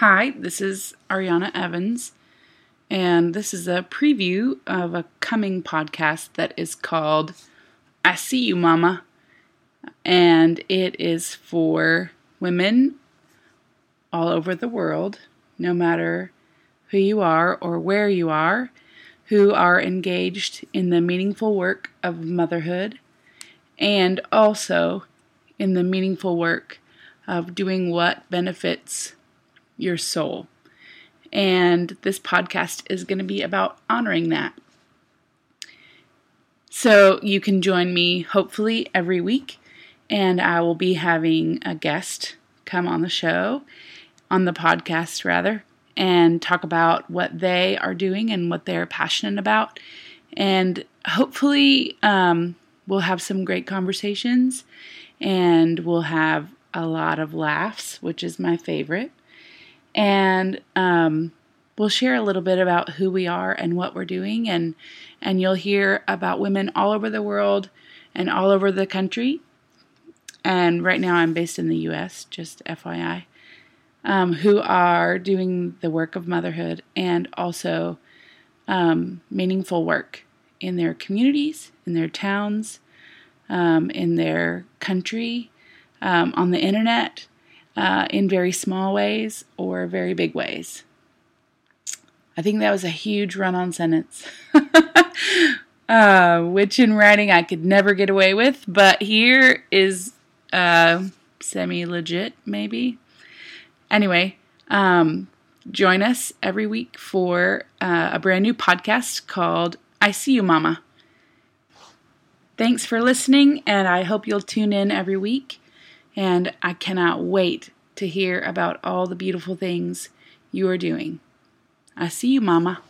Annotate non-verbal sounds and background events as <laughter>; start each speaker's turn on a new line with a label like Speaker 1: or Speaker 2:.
Speaker 1: Hi, this is Ariana Evans, and this is a preview of a coming podcast that is called I See You, Mama, and it is for women all over the world, no matter who you are or where you are, who are engaged in the meaningful work of motherhood and also in the meaningful work of doing what benefits your soul. And this podcast is going to be about honoring that. So you can join me hopefully every week, and I will be having a guest come on the show, on the podcast rather, and talk about what they are doing and what they're passionate about. And hopefully, um, we'll have some great conversations and we'll have a lot of laughs, which is my favorite. And um, we'll share a little bit about who we are and what we're doing, and and you'll hear about women all over the world and all over the country. And right now, I'm based in the U.S. Just FYI, um, who are doing the work of motherhood and also um, meaningful work in their communities, in their towns, um, in their country, um, on the internet, uh, in very small ways or very big ways. I think that was a huge run on sentence, <laughs> uh, which in writing I could never get away with, but here is uh, semi legit, maybe. Anyway, um, join us every week for uh, a brand new podcast called I See You, Mama. Thanks for listening, and I hope you'll tune in every week. And I cannot wait to hear about all the beautiful things you are doing. I see you, Mama.